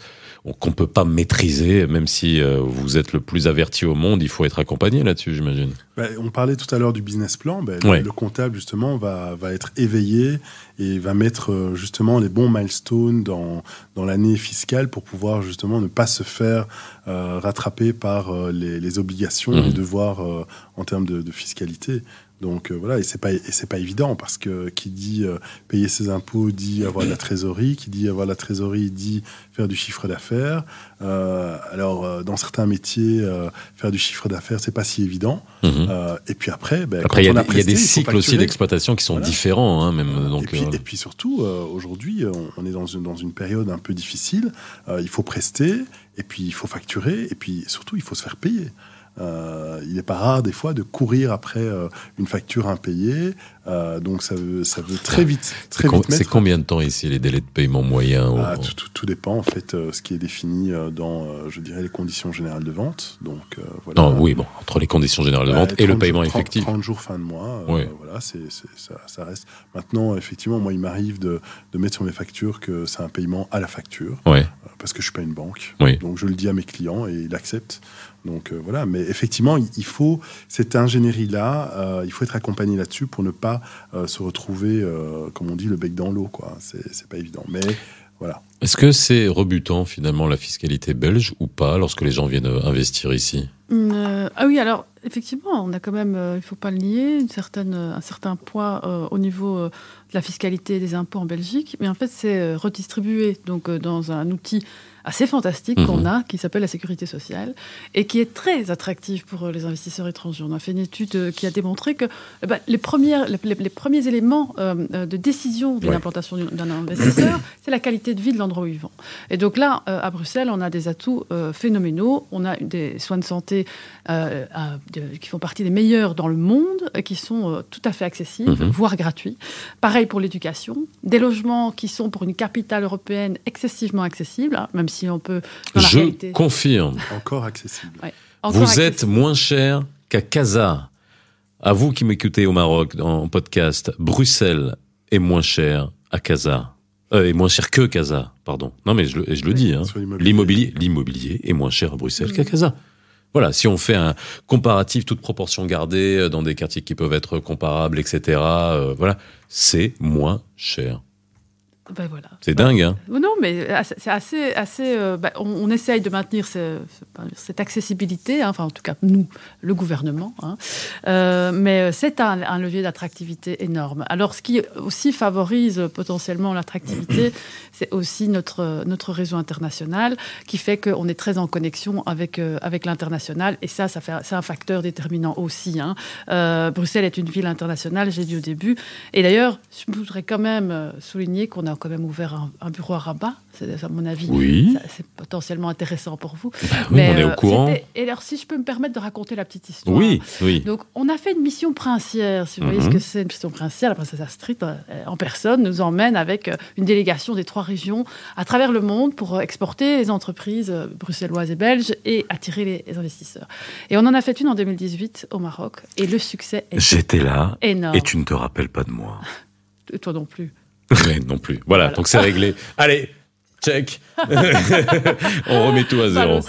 qu'on peut pas maîtriser, même si vous êtes le plus averti au monde. Il faut être accompagné là-dessus, j'imagine. Ben, on parlait tout à l'heure du business plan. Ben, le comptable justement va, va être éveillé et va mettre euh, justement les bons milestones dans, dans l'année fiscale pour pouvoir justement ne pas se faire euh, rattraper par euh, les, obligations et mmh. devoirs en termes de fiscalité. Donc euh, voilà, et c'est pas et c'est pas évident parce que qui dit euh, payer ses impôts dit avoir de la trésorerie, qui dit avoir de la trésorerie dit faire du chiffre d'affaires. Euh, alors dans certains métiers, faire du chiffre d'affaires c'est pas si évident. Mhm. et puis après, ben, après il y, a des cycles aussi d'exploitation qui sont différents, hein, même. Donc, et, puis, surtout aujourd'hui, on, est dans une dans une période un peu difficile. il faut prester, et puis il faut facturer, et puis surtout il faut se faire payer. Euh, il n'est pas rare des fois de courir après euh, une facture impayée. Euh, donc ça veut, ça veut très vite, très vite C'est combien de temps ici les délais de paiement moyens ah, tout, dépend en fait ce qui est défini dans, je dirais, les conditions générales de vente. Donc voilà. Non, oui, bon, entre les conditions générales de vente et le paiement effectif. 30 jours fin de mois, voilà, c'est, ça, ça, reste. Maintenant, effectivement, moi, il m'arrive de, de, mettre sur mes factures que c'est un paiement à la facture, parce que je suis pas une banque. Donc je le dis à mes clients et ils acceptent. Donc euh, voilà, mais effectivement, il faut cette ingénierie-là, euh, il faut être accompagné là-dessus pour ne pas euh, se retrouver, comme on dit, le bec dans l'eau. quoi. C'est pas évident. Mais voilà. Est-ce que c'est rebutant finalement la fiscalité belge ou pas lorsque les gens viennent investir ici? Ah oui, alors effectivement, on a quand même, il ne faut pas le nier, une certaine, un certain poids au niveau de la fiscalité des impôts en Belgique, mais en fait c'est redistribué donc dans un outil assez fantastique qu'on mhm. a, qui s'appelle la sécurité sociale, et qui est très attractive pour euh, les investisseurs étrangers. On a fait une étude euh, qui a démontré que eh ben, les, premières, les, premiers éléments euh, de décision de l'implantation d'un investisseur, c'est la qualité de vie de où ils vont. Et donc là, à Bruxelles, on a des atouts phénoménaux. On a des soins de santé qui font partie des meilleurs dans le monde, qui sont tout à fait accessibles, mhm. voire gratuits. Pareil pour l'éducation. Des logements qui sont pour une capitale européenne excessivement accessibles, hein, même si on peut... Je confirme. Encore accessible. Vous êtes moins cher qu'à Casa. À vous qui m'écoutez au Maroc en podcast, Bruxelles est moins cher à Casa. Euh, est moins cher que Casa, pardon. Non mais je, je le dis, hein. l'immobilier, l'immobilier est moins cher à Bruxelles qu'à Casa. Voilà, si on fait un comparatif, toute proportion gardée, euh, dans des quartiers qui peuvent être comparables, etc., euh, voilà, c'est moins cher. Ben voilà. C'est dingue, hein Non, mais c'est assez... assez euh, ben, on, essaye de maintenir cette accessibilité, hein, enfin en tout cas nous, le gouvernement, hein. euh, mais c'est un, levier d'attractivité énorme. Alors ce qui aussi favorise potentiellement l'attractivité, [coughs] c'est aussi notre, notre réseau international qui fait qu'on est très en connexion avec, euh, avec l'international et ça, ça c'est un facteur déterminant aussi. Hein. Bruxelles est une ville internationale, j'ai dit au début, et d'ailleurs, je voudrais quand même souligner qu'on a quand même ouvert un, bureau à Rabat. C'est, à mon avis, oui. c'est potentiellement intéressant pour vous. Bah Mais, on est au euh, courant. Et alors, si je peux me permettre de raconter la petite histoire. Oui, oui. Donc, on a fait une mission princière. Si vous voyez ce que mhm. c'est une mission princière, la princesse Astrid, euh, en personne, nous emmène avec euh, une délégation des trois régions à travers le monde pour exporter les entreprises bruxelloises et belges et attirer les, investisseurs. Et on en a fait une en 2018 au Maroc. Et le succès est J'étais là. Énorme. Et tu ne te rappelles pas de moi. [laughs] Toi non plus. Non plus. Voilà, donc c'est réglé. Allez, check. [laughs] on remet tout à zéro.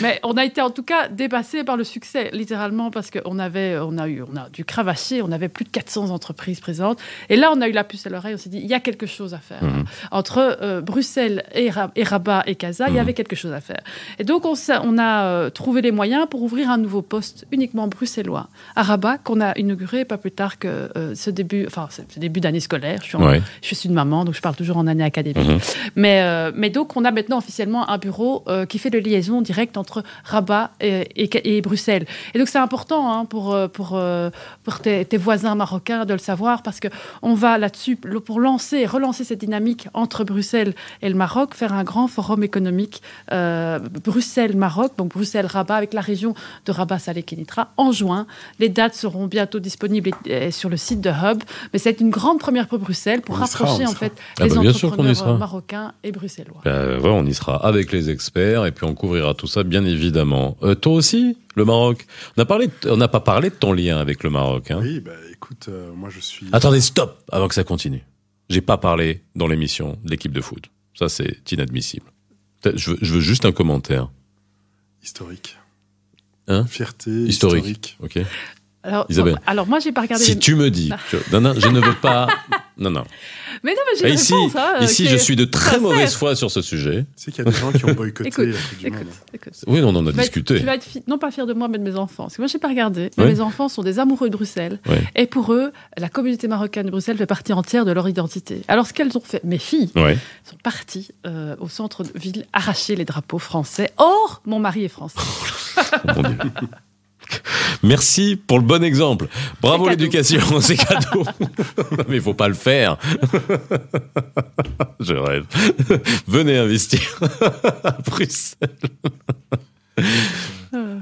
Mais on a été en tout cas dépassé par le succès, littéralement, parce qu'on avait, on a eu, on a dû cravacher, on avait plus de 400 entreprises présentes. Et là, on a eu la puce à l'oreille, on s'est dit, il y a quelque chose à faire. Mhm. Entre euh, Bruxelles et, Rabat et Casa, il y mhm. avait quelque chose à faire. Et donc, on, on a euh, trouvé les moyens pour ouvrir un nouveau poste uniquement bruxellois à Rabat, qu'on a inauguré pas plus tard que euh, ce début, enfin, ce début d'année scolaire. Je suis, je suis une maman, donc je parle toujours en année académique. Mhm. Mais, euh, mais donc, on a maintenant officiellement un bureau euh, qui fait le liaison directe entre Rabat et, et, Bruxelles. Et donc, c'est important hein, pour, euh, pour, pour tes, voisins marocains de le savoir parce qu'on va là-dessus, pour lancer, relancer cette dynamique entre Bruxelles et le Maroc, faire un grand forum économique Bruxelles-Maroc, donc Bruxelles-Rabat, avec la région de Rabat-Salé-Kénitra, en juin. Les dates seront bientôt disponibles sur le site de Hub. Mais c'est une grande première pour Bruxelles pour rapprocher en fait ah les bah, entrepreneurs marocains et bruxellois. Ben, on y sera avec les experts et puis on couvrira tout ça, bien évidemment. Euh, toi aussi, le Maroc? On a parlé, on n'a pas parlé de ton lien avec le Maroc. Hein. Oui, bah, écoute, euh, moi je suis. Attendez, stop, avant que ça continue. J'ai pas parlé dans l'émission de l'équipe de foot. Ça, c'est inadmissible. Je veux, juste un commentaire. Historique. Hein? Fierté historique. Ok. Alors, Isabelle. alors moi, j'ai pas regardé. Si tu me dis, non, non, je ne veux pas. [laughs] Non, non. Mais non, mais j'ai ici, réponse, hein, ici, je suis de très mauvaise foi sur ce sujet. C'est qu'il y a des gens qui ont boycotté [laughs] écoute, du monde. Oui, on en a discuté. tu vas être non pas fier de moi, mais de mes enfants. Parce que moi, j'ai pas regardé. Mais mes enfants sont des amoureux de Bruxelles. Et pour eux, la communauté marocaine de Bruxelles fait partie entière de leur identité. Alors, ce qu'elles ont fait, mes filles sont parties euh, au centre de ville arracher les drapeaux français. Or, mon mari est français. Oh, mon Dieu. [laughs] [laughs] Merci pour le bon exemple. Bravo l'éducation, c'est cadeau. [laughs] [laughs] Mais il faut pas le faire. Je rêve. Venez investir à Bruxelles.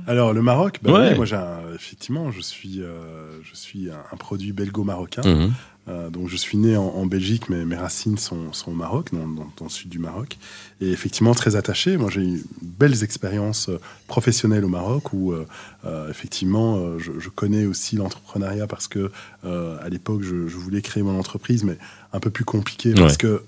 Alors le Maroc, bah moi j'ai effectivement je suis euh, je suis un, produit belgo-marocain. Mhm. Euh, donc je suis né en, Belgique, mais mes racines sont, sont au Maroc, dans, dans, le sud du Maroc. Et effectivement très attaché. Moi j'ai eu belles expériences euh, professionnelles au Maroc où euh, effectivement je, je, connais aussi l'entrepreneuriat parce que à l'époque je, je, voulais créer mon entreprise, mais un peu plus compliqué parce que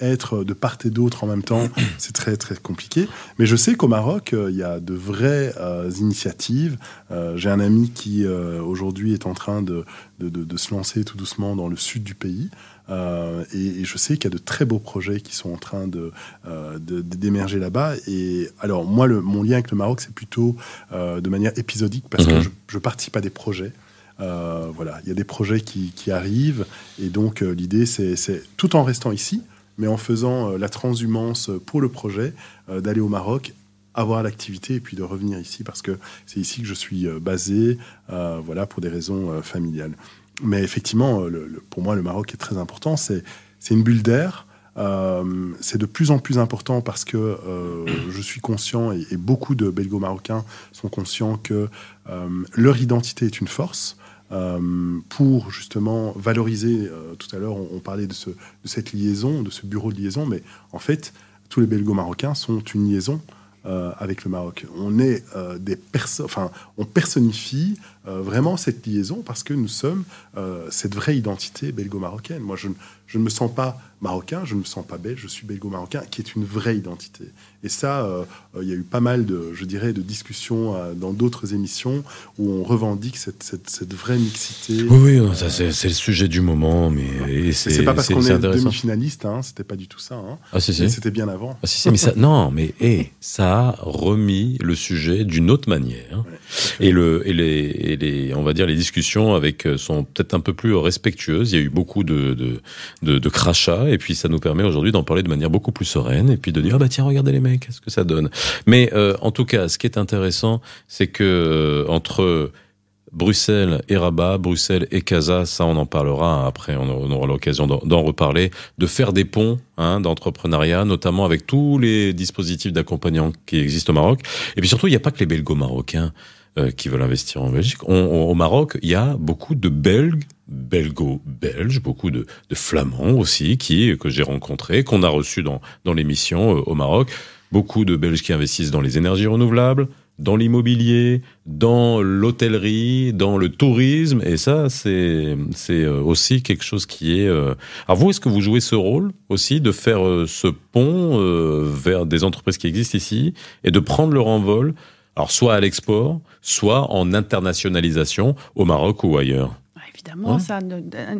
être de part et d'autre en même temps, [coughs] c'est très très compliqué. Mais je sais qu'au Maroc, euh, il y a de vraies euh, initiatives. Euh, j'ai un ami qui aujourd'hui est en train de, de, se lancer tout doucement dans le sud du pays. Et, je sais qu'il y a de très beaux projets qui sont en train de d'émerger là-bas. Et alors moi, le, mon lien avec le Maroc, c'est plutôt de manière épisodique parce que mhm. je, participe à des projets. voilà, il y a des projets qui, qui arrivent et donc l'idée c'est tout en restant ici, mais en faisant euh, la transhumance pour le projet euh, d'aller au Maroc avoir l'activité et puis de revenir ici parce que c'est ici que je suis euh, basé, voilà, pour des raisons familiales. Mais effectivement, pour moi, le Maroc est très important. C'est une bulle d'air. c'est de plus en plus important parce que je suis conscient et, et beaucoup de belgo-marocains sont conscients que leur identité est une force. Euh, pour justement valoriser, euh, tout à l'heure on, parlait de, ce, cette liaison, de ce bureau de liaison, mais en fait tous les belgo-marocains sont une liaison euh, avec le Maroc. On est des personnes, enfin on personnifie vraiment cette liaison parce que nous sommes cette vraie identité belgo-marocaine. Moi je, je, ne me sens pas marocain, je ne me sens pas belge, je suis belgo-marocain, qui est une vraie identité. Et ça, euh, euh, il y a eu pas mal de, je dirais, de discussions euh, dans d'autres émissions où on revendique cette, cette, vraie mixité. Oui, oui ça c'est le sujet du moment, mais c'est pas parce qu'on est, demi-finaliste, hein, c'était pas du tout ça. Hein. Ah, si, si. C'était bien avant. Ah, si, mais ça, non, mais hey, ça a remis le sujet d'une autre manière. et, le, et, les, et les, on va dire, les discussions avec sont peut-être un peu plus respectueuses. Il y a eu beaucoup de, de, de, de crachats, et puis ça nous permet aujourd'hui d'en parler de manière beaucoup plus sereine, et puis de dire, ah bah tiens, regardez les mecs qu'est-ce que ça donne. Mais euh, en tout cas, ce qui est intéressant, c'est que euh, entre Bruxelles et Rabat, Bruxelles et Casa, ça on en parlera après, on aura l'occasion d'en reparler, de faire des ponts hein, d'entrepreneuriat, notamment avec tous les dispositifs d'accompagnement qui existent au Maroc. Et puis surtout, il n'y a pas que les belgo-marocains euh, qui veulent investir en Belgique. au Maroc, il y a beaucoup de Belges belgo-belges, beaucoup de, de, flamands aussi, qui que j'ai rencontrés, qu'on a reçus dans, dans l'émission au Maroc beaucoup de Belges qui investissent dans les énergies renouvelables, dans l'immobilier, dans l'hôtellerie, dans le tourisme, et ça, c'est c'est euh, aussi quelque chose qui est. Euh... Alors vous, est-ce que vous jouez ce rôle aussi de faire euh, ce pont euh, vers des entreprises qui existent ici et de prendre leur envol, alors soit à l'export, soit en internationalisation au Maroc ou ailleurs évidemment, ça,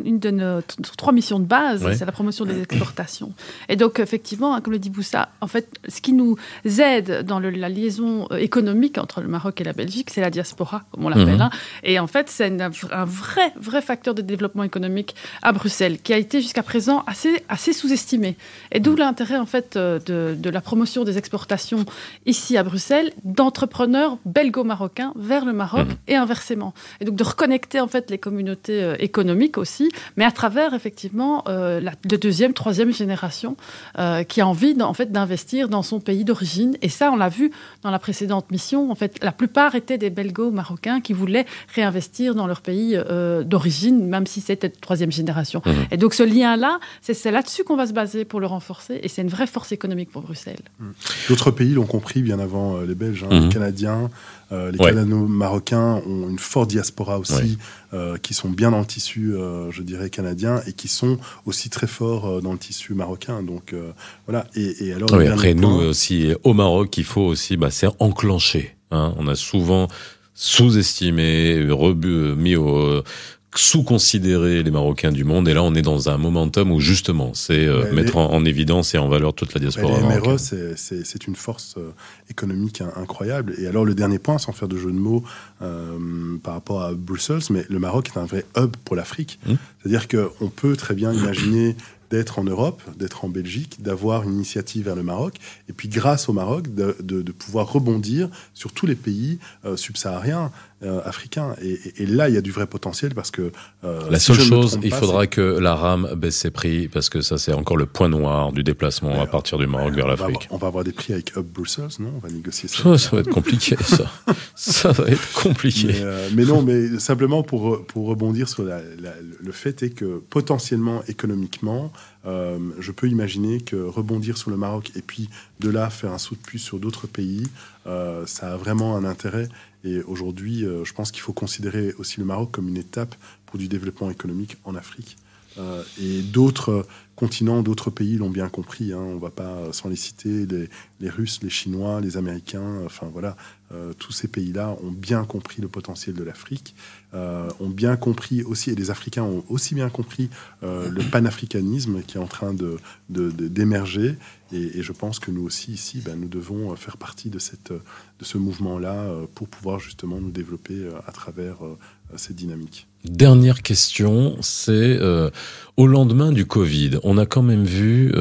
une de nos trois missions de base, c'est la promotion des exportations. Et donc, effectivement, hein, comme le dit Boussa, en fait, ce qui nous aide dans la liaison euh, économique entre le Maroc et la Belgique, c'est la diaspora, comme on l'appelle. Mhm. Hein. Et en fait, c'est un vrai, vrai facteur de développement économique à Bruxelles, qui a été jusqu'à présent assez, assez sous-estimé. Et d'où l'intérêt, en fait, euh, de, de la promotion des exportations ici à Bruxelles d'entrepreneurs belgo-marocains vers le Maroc mhm. et inversement. Et donc, de reconnecter, en fait, les communautés euh, économique aussi, mais à travers effectivement euh, la de deuxième, troisième génération euh, qui a envie en fait d'investir dans son pays d'origine. Et ça, on l'a vu dans la précédente mission. En fait, la plupart étaient des Belgo-Marocains qui voulaient réinvestir dans leur pays d'origine, même si c'était de troisième génération. Mmh. Et donc ce lien-là, c'est là-dessus qu'on va se baser pour le renforcer. Et c'est une vraie force économique pour Bruxelles. Mmh. D'autres pays l'ont compris bien avant les Belges, hein, les mmh. Canadiens. Euh, les Canado-Marocains ont une forte diaspora aussi, euh, qui sont bien dans le tissu, euh, je dirais, canadien, et qui sont aussi très forts dans le tissu marocain. Donc voilà. Et, alors, après, nous aussi, au Maroc, il faut aussi, bah, c'est enclenché. Hein. On a souvent sous-estimé, mis au sous-considérer les Marocains du monde. Et là, on est dans un momentum où justement, c'est euh, mettre en, évidence et en valeur toute la diaspora. Les MRE, c'est une force euh, économique incroyable. Et alors, le dernier point, sans faire de jeu de mots euh, par rapport à Bruxelles, mais le Maroc est un vrai hub pour l'Afrique. Mmh. C'est-à-dire qu'on peut très bien imaginer d'être en Europe, d'être en Belgique, d'avoir une initiative vers le Maroc, et puis grâce au Maroc, de, de, pouvoir rebondir sur tous les pays euh, subsahariens euh, africains. Et, là, il y a du vrai potentiel parce que... Euh, la seule chose, il faudra que la rame baisse ses prix, parce que ça, c'est encore le point noir du déplacement à partir du Maroc vers l'Afrique. On va avoir des prix avec Up Brussels, non? On va négocier ça. ça va être compliqué, ça. [laughs] ça va être compliqué. Mais, non, mais simplement pour, pour rebondir sur le fait est que potentiellement, économiquement, euh, je peux imaginer que rebondir sur le Maroc et puis de là faire un saut de puce sur d'autres pays, euh, ça a vraiment un intérêt. Et aujourd'hui, euh, je pense qu'il faut considérer aussi le Maroc comme une étape pour du développement économique en Afrique. et d'autres continents, d'autres pays l'ont bien compris. Hein. On ne va pas s'en les citer. Les, les, Russes, les Chinois, les Américains, enfin voilà, tous ces pays-là ont bien compris le potentiel de l'Afrique. Euh, ont bien compris aussi, et les Africains ont aussi bien compris euh, le panafricanisme qui est en train de, d'émerger. Et, je pense que nous aussi, ici, ben, nous devons faire partie de, cette, de ce mouvement-là euh, pour pouvoir justement nous développer à travers cette dynamique. Dernière question, c'est au lendemain du Covid, on a quand même vu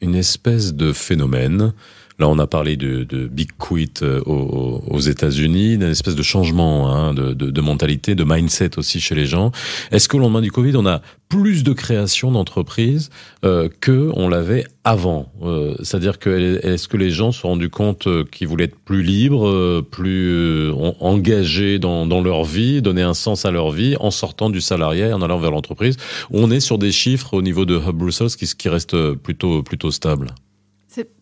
une espèce de phénomène Là, on a parlé de, Big Quit euh, aux, États-Unis, d'une espèce de changement hein, de, mentalité, de mindset aussi chez les gens. Est-ce qu'au lendemain du Covid, on a plus de création d'entreprises euh, que on l'avait avant? Euh, C'est-à-dire que est-ce que les gens se sont rendus compte euh, qu'ils voulaient être plus libres, plus engagés dans, leur vie, donner un sens à leur vie en sortant du salariat en allant vers l'entreprise? On est sur des chiffres au niveau de Hub Brussels qui, qui restent plutôt plutôt stables?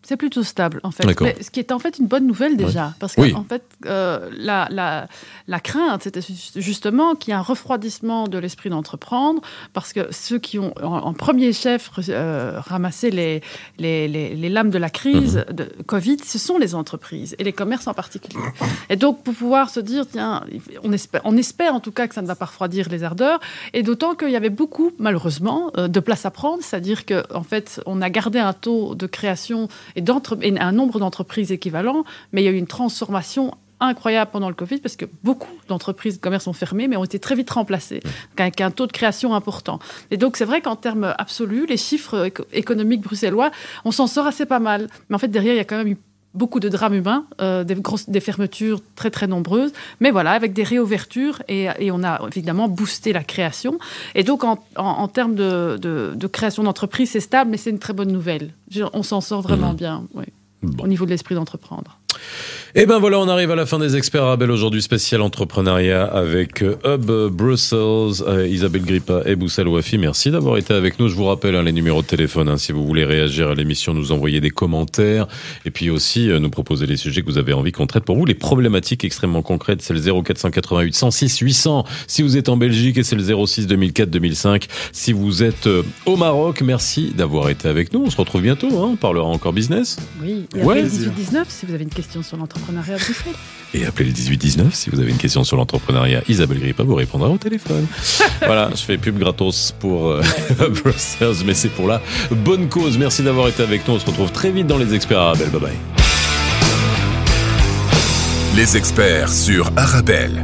C'est plutôt stable, en fait. Mais ce qui est en fait une bonne nouvelle déjà. Parce que, en fait, euh, la, la, la, crainte, c'était justement qu'il y ait un refroidissement de l'esprit d'entreprendre, parce que ceux qui ont, en, premier chef, euh, ramassé les, les, les, lames de la crise mhm. de Covid, ce sont les entreprises, et les commerces en particulier. Et donc, pour pouvoir se dire, tiens, on espère, on espère en tout cas que ça ne va pas refroidir les ardeurs, et d'autant qu'il y avait beaucoup, malheureusement, euh, de place à prendre, c'est-à-dire qu'en en fait, on a gardé un taux de création et, et un nombre d'entreprises équivalent, mais il y a eu une transformation incroyable pendant le Covid parce que beaucoup d'entreprises de commerce ont fermé, mais ont été très vite remplacées, avec un taux de création important. Et donc, c'est vrai qu'en termes absolus, les chiffres économiques bruxellois, on s'en sort assez pas mal. Mais en fait, derrière, il y a quand même eu beaucoup de drames humains, euh, des, grosses, des fermetures très très nombreuses, mais voilà, avec des réouvertures et, et on a évidemment boosté la création. Et donc en, en, termes de, de, de création d'entreprise, c'est stable, mais c'est une très bonne nouvelle. On s'en sort vraiment mmh. bien oui, bon. au niveau de l'esprit d'entreprendre. Et ben voilà, on arrive à la fin des experts Arabelle aujourd'hui spécial entrepreneuriat avec euh, Hub Brussels, euh, Isabelle Grippa et Boussel Wafi. Merci d'avoir été avec nous. Je vous rappelle hein, les numéros de téléphone hein, si vous voulez réagir à l'émission, nous envoyer des commentaires et puis aussi euh, nous proposer les sujets que vous avez envie qu'on traite pour vous. Les problématiques extrêmement concrètes, c'est le 0488 106 800 si vous êtes en Belgique et c'est le 06 2004 2005 si vous êtes au Maroc. Merci d'avoir été avec nous. On se retrouve bientôt. Hein, on parlera encore business. Oui. Et ouais. 18 si vous avez une question sur l'entrepreneuriat Bruxelles. Et appelez le 1819 si vous avez une question sur l'entrepreneuriat. Isabelle Grippa vous répondra au téléphone. [laughs] voilà, je fais pub gratos pour euh, Brussels, [laughs] mais c'est pour la bonne cause. Merci d'avoir été avec nous. On se retrouve très vite dans les experts Arabelle. Bye bye. Les experts sur Arabelle.